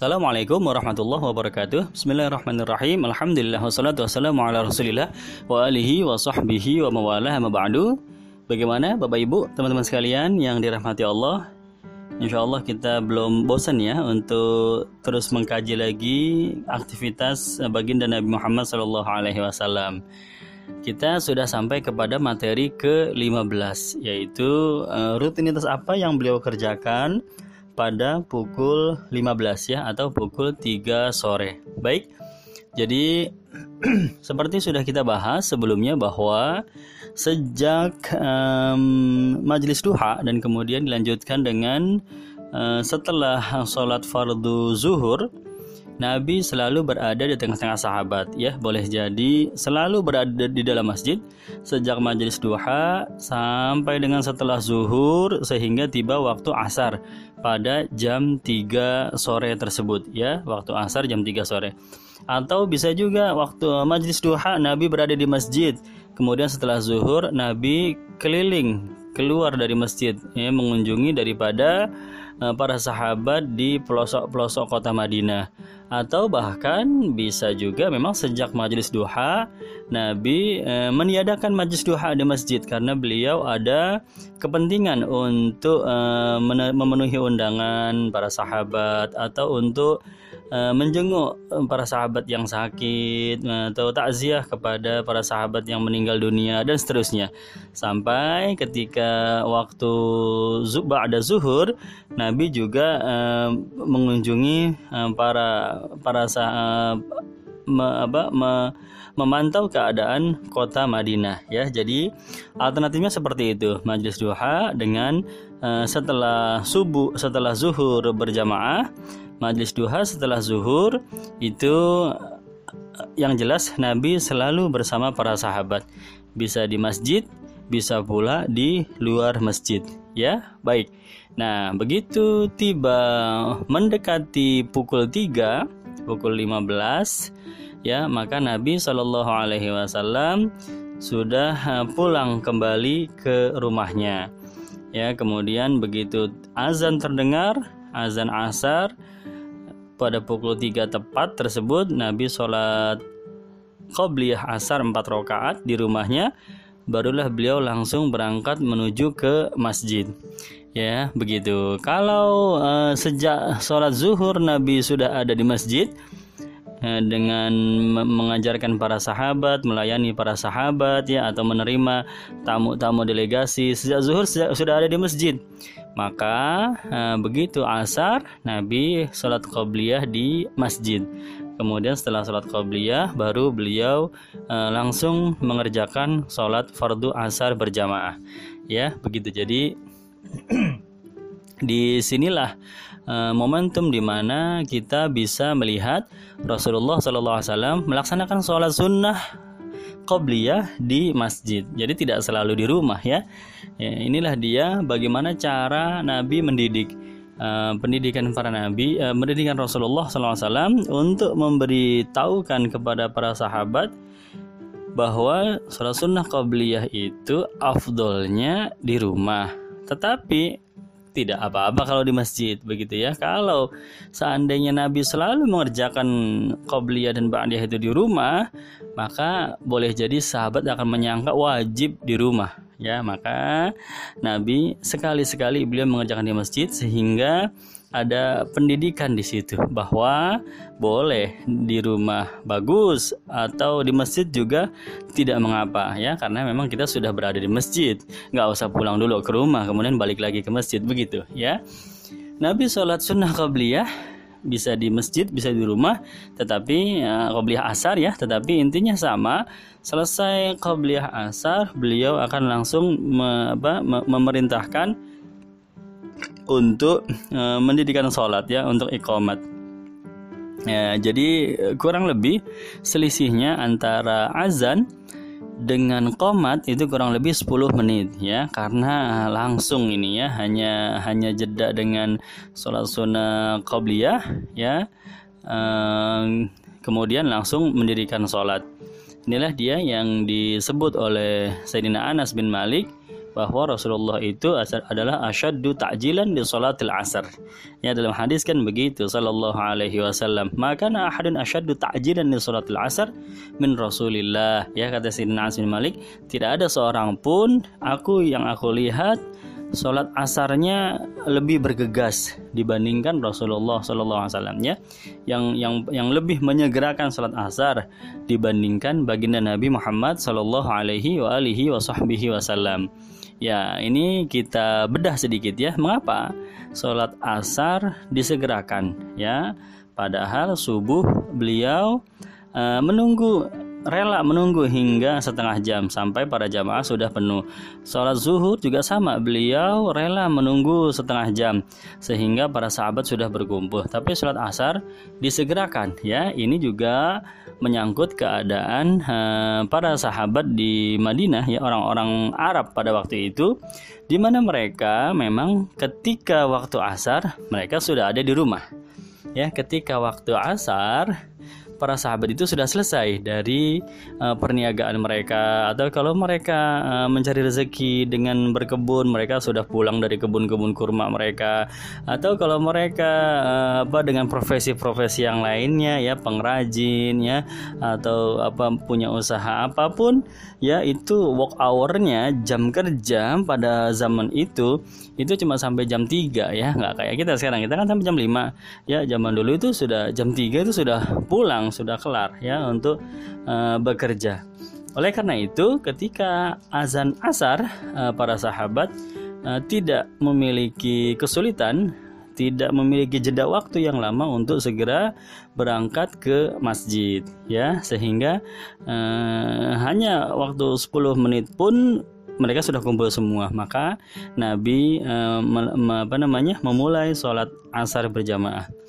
Assalamualaikum warahmatullahi wabarakatuh. Bismillahirrahmanirrahim. Alhamdulillah wassalatu wassalamu ala rasulillah Wa alihi wa sahbihi wa mawalah ma ba'du. Bagaimana Bapak Ibu, teman-teman sekalian yang dirahmati Allah? Insya Allah kita belum bosan ya untuk terus mengkaji lagi aktivitas baginda Nabi Muhammad Wasallam. Kita sudah sampai kepada materi ke-15 yaitu uh, rutinitas apa yang beliau kerjakan pada pukul 15 ya atau pukul 3 sore. Baik. Jadi seperti sudah kita bahas sebelumnya bahwa sejak um, majelis duha dan kemudian dilanjutkan dengan uh, setelah sholat fardu zuhur Nabi selalu berada di tengah-tengah sahabat ya. Boleh jadi selalu berada di dalam masjid sejak majelis duha sampai dengan setelah zuhur sehingga tiba waktu asar pada jam 3 sore tersebut ya. Waktu asar jam 3 sore. Atau bisa juga waktu majelis duha Nabi berada di masjid. Kemudian setelah zuhur Nabi keliling keluar dari masjid ya mengunjungi daripada para sahabat di pelosok-pelosok kota Madinah. Atau bahkan bisa juga memang sejak majelis duha Nabi e, meniadakan majelis duha di masjid karena beliau ada kepentingan untuk e, memenuhi undangan para sahabat atau untuk Eh, menjenguk eh, para sahabat yang sakit eh, atau takziah kepada para sahabat yang meninggal dunia dan seterusnya sampai ketika waktu ada zuhur Nabi juga mengunjungi para para sahabat apa, me, memantau keadaan kota Madinah ya. Jadi alternatifnya seperti itu. Majelis duha dengan setelah subuh setelah zuhur berjamaah Majlis duha setelah zuhur itu yang jelas Nabi selalu bersama para sahabat. Bisa di masjid, bisa pula di luar masjid. Ya, baik. Nah, begitu tiba mendekati pukul 3, pukul 15, ya, maka Nabi Shallallahu alaihi wasallam sudah pulang kembali ke rumahnya. Ya, kemudian begitu azan terdengar, azan asar, pada pukul 3 tepat tersebut Nabi sholat Qobliyah asar 4 rakaat di rumahnya. Barulah beliau langsung berangkat menuju ke masjid. Ya begitu. Kalau uh, sejak sholat zuhur Nabi sudah ada di masjid uh, dengan mengajarkan para sahabat melayani para sahabat ya atau menerima tamu-tamu delegasi sejak zuhur sudah ada di masjid maka uh, begitu asar Nabi sholat qobliyah di masjid. Kemudian setelah sholat qobliyah baru beliau uh, langsung mengerjakan sholat fardu asar berjamaah. Ya begitu. Jadi di sinilah uh, momentum di mana kita bisa melihat Rasulullah SAW melaksanakan sholat sunnah qobliyah di masjid. Jadi tidak selalu di rumah ya. ya inilah dia bagaimana cara Nabi mendidik uh, pendidikan para nabi, uh, pendidikan Rasulullah SAW untuk memberitahukan kepada para sahabat bahwa sholat sunnah qobliyah itu afdolnya di rumah. Tetapi tidak apa-apa kalau di masjid begitu ya. Kalau seandainya Nabi selalu mengerjakan qobliyah dan ba'diyah itu di rumah, maka boleh jadi sahabat akan menyangka wajib di rumah ya. Maka Nabi sekali-sekali beliau mengerjakan di masjid sehingga ada pendidikan di situ bahwa boleh di rumah bagus atau di masjid juga tidak mengapa ya. Karena memang kita sudah berada di masjid nggak usah pulang dulu ke rumah kemudian balik lagi ke masjid begitu ya. Nabi sholat sunnah qabliyah bisa di masjid bisa di rumah tetapi ya, qabliyah asar ya. Tetapi intinya sama selesai qabliyah asar beliau akan langsung me, apa, memerintahkan untuk uh, mendirikan sholat ya untuk iqamat. Ya, jadi kurang lebih selisihnya antara azan dengan komat itu kurang lebih 10 menit ya karena langsung ini ya hanya hanya jeda dengan sholat sunnah qabliyah ya ehm, kemudian langsung mendirikan sholat inilah dia yang disebut oleh Sayyidina Anas bin Malik bahwa Rasulullah itu adalah asyaddu ta'jilan di salatil asar. Ya dalam hadis kan begitu sallallahu alaihi wasallam. Maka ahadun asyaddu ta'jilan di salatil asar min Rasulillah. Ya kata Sayyidina Anas bin Malik, tidak ada seorang pun aku yang aku lihat sholat asarnya lebih bergegas dibandingkan Rasulullah Sallallahu Alaihi Wasallam ya yang yang yang lebih menyegerakan sholat asar dibandingkan baginda Nabi Muhammad Sallallahu Alaihi Wasallam ya ini kita bedah sedikit ya mengapa sholat asar disegerakan ya padahal subuh beliau uh, menunggu rela menunggu hingga setengah jam sampai para jamaah sudah penuh. Sholat zuhur juga sama, beliau rela menunggu setengah jam sehingga para sahabat sudah berkumpul. Tapi sholat asar disegerakan ya. Ini juga menyangkut keadaan uh, para sahabat di Madinah ya orang-orang Arab pada waktu itu di mana mereka memang ketika waktu asar mereka sudah ada di rumah. Ya, ketika waktu asar para sahabat itu sudah selesai dari uh, perniagaan mereka. Atau kalau mereka uh, mencari rezeki dengan berkebun mereka sudah pulang dari kebun-kebun kurma mereka. Atau kalau mereka uh, apa dengan profesi-profesi yang lainnya ya pengrajin ya atau apa punya usaha apa pun ya itu work hournya jam kerja pada zaman itu itu cuma sampai jam 3 ya. Nggak kayak kita sekarang. Kita kan sampai jam 5 ya zaman dulu itu sudah jam 3 itu sudah pulang sudah kelar ya untuk uh, bekerja. Oleh karena itu, ketika azan asar, uh, para sahabat uh, tidak memiliki kesulitan, tidak memiliki jeda waktu yang lama untuk segera berangkat ke masjid, ya, sehingga uh, hanya waktu 10 menit pun mereka sudah kumpul semua. Maka Nabi uh, apa namanya memulai sholat asar berjamaah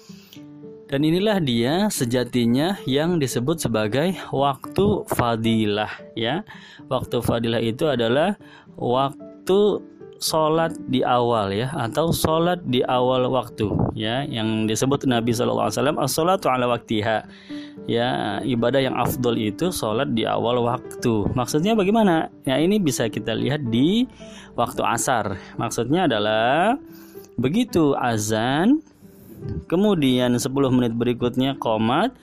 dan inilah dia sejatinya yang disebut sebagai waktu fadilah ya. Waktu fadilah itu adalah waktu sholat di awal ya atau sholat di awal waktu ya yang disebut Nabi SAW as-sholatu ala waktiha. Ya ibadah yang afdol itu sholat di awal waktu. Maksudnya bagaimana? Ya ini bisa kita lihat di waktu asar. Maksudnya adalah begitu azan kemudian 10 menit berikutnya komat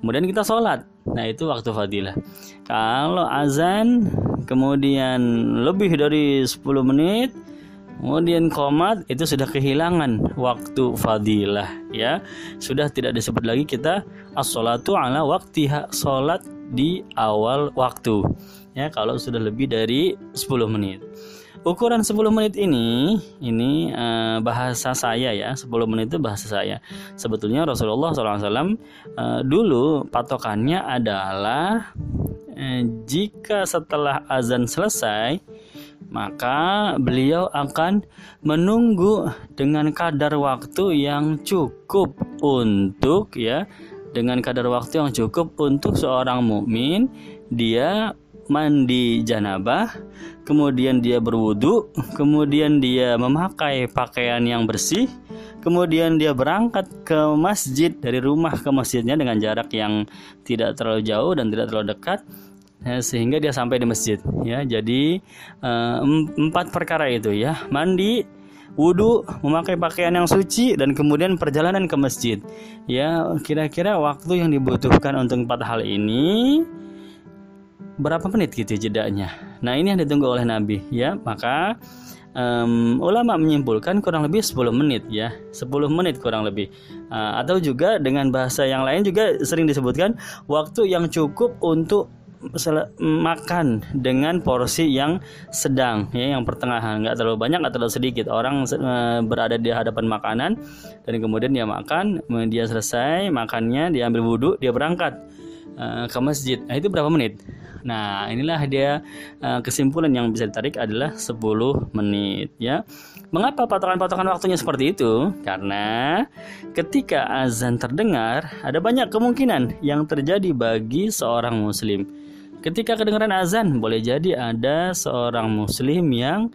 kemudian kita sholat. Nah itu waktu fadilah. Kalau azan kemudian lebih dari 10 menit kemudian komat itu sudah kehilangan waktu fadilah ya. Sudah tidak disebut lagi kita as-sholatu ala waktiha sholat di awal waktu ya. Kalau sudah lebih dari 10 menit ukuran 10 menit ini ini uh, bahasa saya ya. 10 menit itu bahasa saya. Sebetulnya Rasulullah SAW uh, eh, dulu patokannya adalah uh, jika setelah azan selesai maka beliau akan menunggu dengan kadar waktu yang cukup untuk ya dengan kadar waktu yang cukup untuk seorang mukmin dia mandi janabah, kemudian dia berwudu, kemudian dia memakai pakaian yang bersih, kemudian dia berangkat ke masjid dari rumah ke masjidnya dengan jarak yang tidak terlalu jauh dan tidak terlalu dekat ya, sehingga dia sampai di masjid ya. Jadi eh, empat perkara itu ya. Mandi wudhu memakai pakaian yang suci dan kemudian perjalanan ke masjid ya. Kira-kira waktu yang dibutuhkan untuk empat hal ini berapa menit gitu jedanya. Nah ini yang ditunggu oleh Nabi ya. Maka um, ulama menyimpulkan kurang lebih 10 menit ya. 10 menit kurang lebih. Uh, atau juga dengan bahasa yang lain juga sering disebutkan waktu yang cukup untuk makan dengan porsi yang sedang ya yang pertengahan. Nggak terlalu banyak nggak terlalu sedikit. Orang uh, berada di hadapan makanan dan kemudian dia makan dia selesai makannya dia ambil wudhu dia berangkat uh, ke masjid nah itu berapa menit Nah, inilah dia uh, kesimpulan yang bisa ditarik adalah 10 menit ya. Mengapa patokan-patokan waktunya seperti itu? Karena ketika azan terdengar, ada banyak kemungkinan yang terjadi bagi seorang muslim. Ketika kedengaran azan, boleh jadi ada seorang muslim yang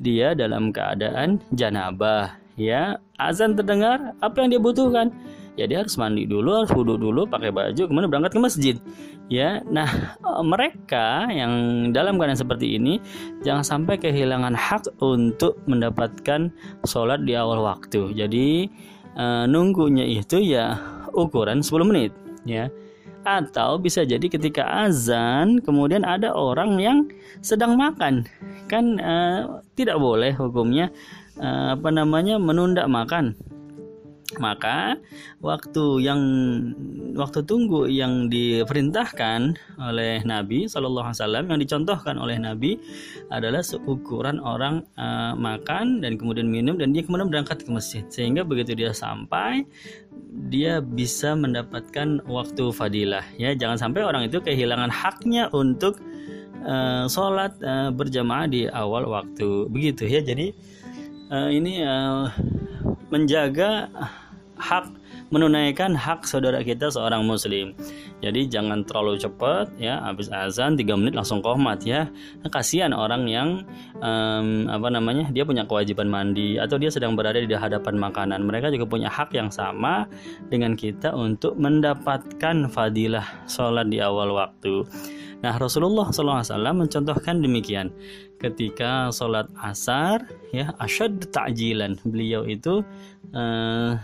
dia dalam keadaan janabah ya azan terdengar apa yang dia butuhkan ya dia harus mandi dulu harus wudhu dulu pakai baju kemudian berangkat ke masjid. Ya nah eh, mereka yang dalam keadaan seperti ini jangan sampai kehilangan hak untuk mendapatkan sholat di awal waktu. Jadi uh, nunggunya itu ya ukuran 10 menit ya. Atau bisa jadi ketika azan kemudian ada orang yang sedang makan. Kan uh, tidak boleh hukumnya uh, apa namanya menunda makan maka waktu yang waktu tunggu yang diperintahkan oleh Nabi Shallallahu Alaihi Wasallam yang dicontohkan oleh Nabi adalah seukuran orang uh, makan dan kemudian minum dan dia kemudian berangkat ke masjid. Sehingga begitu dia sampai dia bisa mendapatkan waktu fadilah. Ya jangan sampai orang itu kehilangan haknya untuk uh, sholat uh, berjamaah di awal waktu. Begitu ya jadi uh, ini uh, menjaga hak menunaikan hak saudara kita seorang muslim. Jadi jangan terlalu cepat ya habis azan 3 menit langsung kohmat ya. Nah, kasihan orang yang um, apa namanya? dia punya kewajiban mandi atau dia sedang berada di hadapan makanan. Mereka juga punya hak yang sama dengan kita untuk mendapatkan fadilah sholat di awal waktu. Nah, Rasulullah SAW mencontohkan demikian. Ketika sholat asar ya asyad ta'jilan beliau itu eh,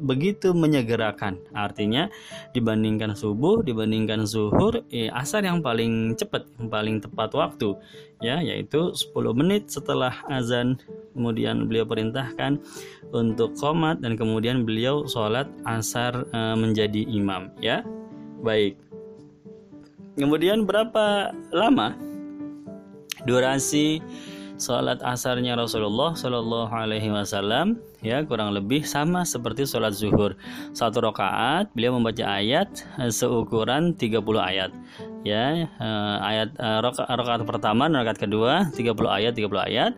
begitu menyegerakan. Artinya dibandingkan subuh dibandingkan zuhur eh, asar yang paling cepat yang paling tepat waktu ya yaitu 10 menit setelah azan. Kemudian beliau perintahkan untuk komat dan kemudian beliau sholat asar eh, menjadi imam ya. Baik Kemudian berapa lama durasi sholat asarnya Rasulullah Shallallahu Alaihi Wasallam? Ya kurang lebih sama seperti sholat zuhur. Satu rakaat beliau membaca ayat eh, seukuran 30 ayat. Ya eh, ayat eh, rakaat pertama dan rakaat kedua 30 ayat 30 ayat.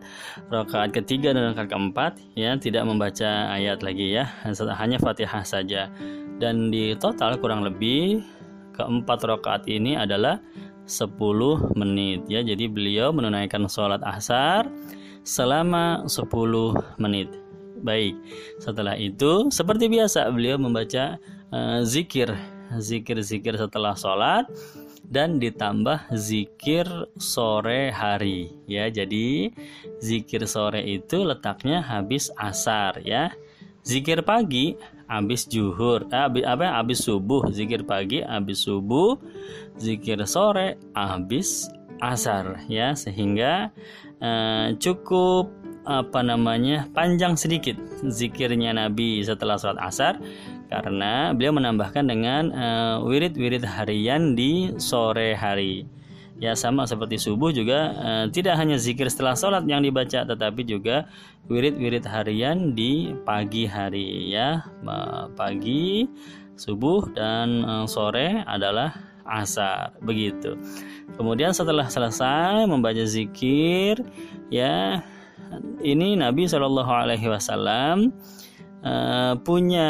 Rakaat ketiga dan rakaat keempat ya tidak membaca ayat lagi ya. Hanya fatihah saja. Dan di total kurang lebih keempat rakaat ini adalah 10 menit ya. Jadi beliau menunaikan sholat asar selama 10 menit. Baik. Setelah itu seperti biasa beliau membaca uh, zikir, zikir-zikir setelah sholat dan ditambah zikir sore hari ya. Jadi zikir sore itu letaknya habis asar ya. Zikir pagi habis juhur, eh, habis apa? Habis subuh, zikir pagi habis subuh, zikir sore habis asar ya. Sehingga eh, cukup apa namanya panjang sedikit zikirnya Nabi setelah sholat asar. Karena beliau menambahkan dengan eh, wirid-wirid uh, harian di sore hari ya sama seperti subuh juga eh, tidak hanya zikir setelah sholat yang dibaca tetapi juga wirid-wirid harian di pagi hari ya. Pagi subuh dan eh, sore adalah asar begitu. Kemudian setelah selesai membaca zikir ya ini Nabi Shallallahu Alaihi eh, punya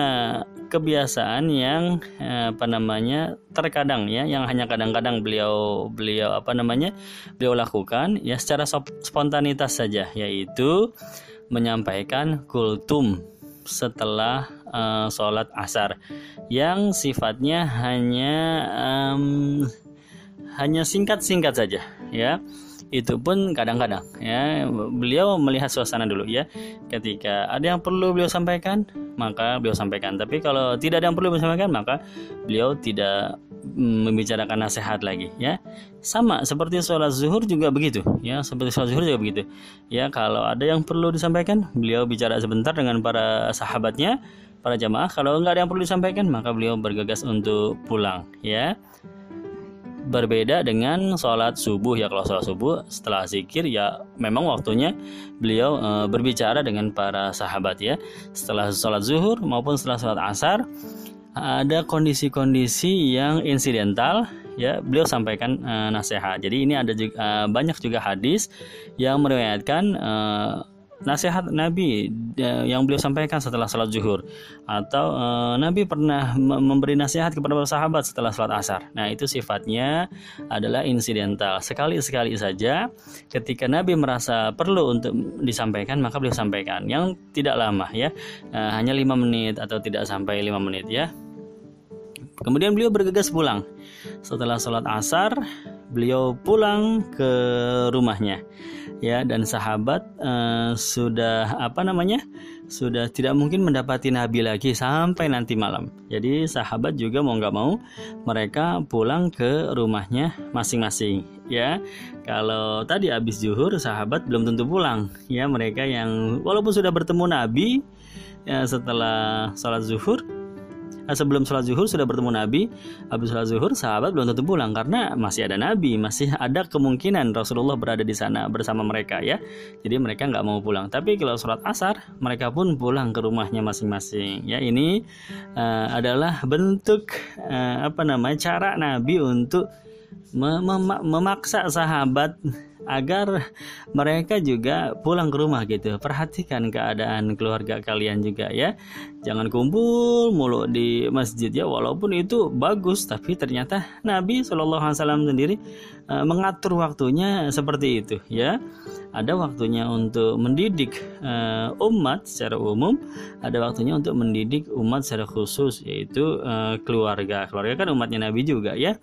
kebiasaan yang eh, apa namanya terkadang ya yang hanya kadang-kadang beliau beliau apa namanya beliau lakukan ya secara spontanitas saja yaitu menyampaikan kultum setelah uh, sholat asar yang sifatnya hanya um, hanya singkat-singkat saja ya itu pun kadang-kadang ya. Beliau melihat suasana dulu ya. Ketika ada yang perlu beliau sampaikan maka beliau sampaikan. Tapi kalau tidak ada yang perlu beliau sampaikan maka beliau tidak mm, membicarakan nasihat lagi ya. Sama seperti sholat zuhur juga begitu ya. Seperti sholat zuhur juga begitu ya. Kalau ada yang perlu disampaikan beliau bicara sebentar dengan para sahabatnya para jamaah. Kalau nggak ada yang perlu disampaikan maka beliau bergegas untuk pulang ya berbeda dengan sholat subuh. Ya kalau sholat subuh setelah zikir ya memang waktunya beliau e, berbicara dengan para sahabat ya. Setelah sholat zuhur maupun setelah sholat asar ada kondisi-kondisi yang insidental ya beliau sampaikan e, nasihat. Jadi ini ada juga, e, banyak juga hadis yang meriwayatkan e, nasihat Nabi yang beliau sampaikan setelah salat zuhur atau uh, Nabi pernah memberi nasihat kepada para sahabat setelah salat asar. Nah, itu sifatnya adalah insidental. Sekali-sekali saja ketika Nabi merasa perlu untuk disampaikan, maka beliau sampaikan. Yang tidak lama ya. Uh, hanya lima menit atau tidak sampai lima menit ya. Kemudian beliau bergegas pulang. Setelah sholat asar, beliau pulang ke rumahnya. Ya dan sahabat uh, sudah apa namanya sudah tidak mungkin mendapati Nabi lagi sampai nanti malam. Jadi sahabat juga mau nggak mau mereka pulang ke rumahnya masing-masing. Ya kalau tadi habis zuhur sahabat belum tentu pulang. Ya mereka yang walaupun sudah bertemu Nabi ya, setelah sholat zuhur Nah, sebelum sholat zuhur sudah bertemu Nabi, habis sholat zuhur sahabat belum tentu pulang karena masih ada Nabi, masih ada kemungkinan Rasulullah berada di sana bersama mereka ya. Jadi mereka nggak mau pulang. Tapi kalau sholat asar mereka pun pulang ke rumahnya masing-masing. Ya ini uh, adalah bentuk uh, apa namanya cara Nabi untuk mem memaksa sahabat agar mereka juga pulang ke rumah gitu. Perhatikan keadaan keluarga kalian juga ya. Jangan kumpul mulu di masjid ya walaupun itu bagus tapi ternyata Nabi Shallallahu alaihi wasallam sendiri uh, mengatur waktunya seperti itu ya. Ada waktunya untuk mendidik uh, umat secara umum, ada waktunya untuk mendidik umat secara khusus yaitu uh, keluarga. Keluarga kan umatnya Nabi juga ya.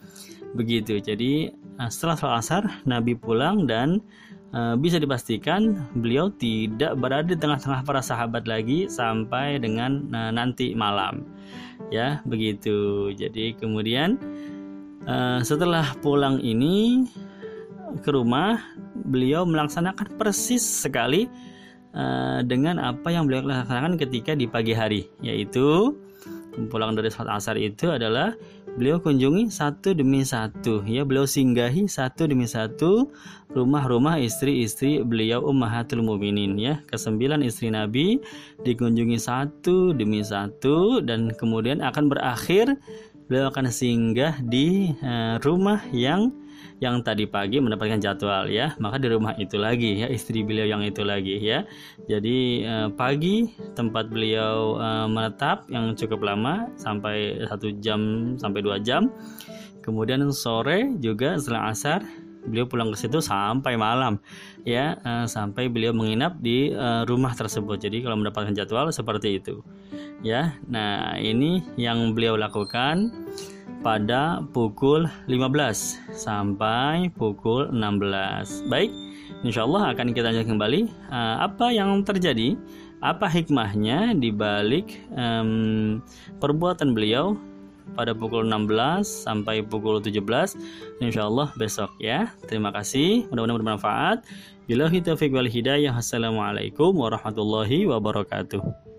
Begitu. Jadi Nah, setelah sholat asar, Nabi pulang dan uh, bisa dipastikan beliau tidak berada di tengah-tengah para sahabat lagi sampai dengan uh, nanti malam. Ya, begitu. Jadi kemudian uh, setelah pulang ini ke rumah, beliau melaksanakan persis sekali uh, dengan apa yang beliau laksanakan ketika di pagi hari, yaitu pulang dari sholat asar itu adalah beliau kunjungi satu demi satu. Ya beliau singgahi satu demi satu rumah-rumah istri-istri beliau ummahatul muminin ya. Kesembilan istri Nabi dikunjungi satu demi satu dan kemudian akan berakhir beliau akan singgah di uh, rumah yang yang tadi pagi mendapatkan jadwal ya. Maka di rumah itu lagi ya. Istri beliau yang itu lagi ya. Jadi eh, pagi tempat beliau eh, menetap yang cukup lama sampai satu jam sampai dua jam. Kemudian sore juga setelah asar beliau pulang ke situ sampai malam ya. Uh, sampai beliau menginap di uh, rumah tersebut. Jadi kalau mendapatkan jadwal seperti itu ya. Nah ini yang beliau lakukan pada pukul 15 sampai pukul 16. Baik, insya Allah akan kita lanjut kembali uh, apa yang terjadi, apa hikmahnya di balik um, perbuatan beliau pada pukul 16 sampai pukul 17 insya Allah besok ya. Terima kasih mudah-mudahan bermanfaat. Bila taufiq wal hidayah. Assalamualaikum warahmatullahi wabarakatuh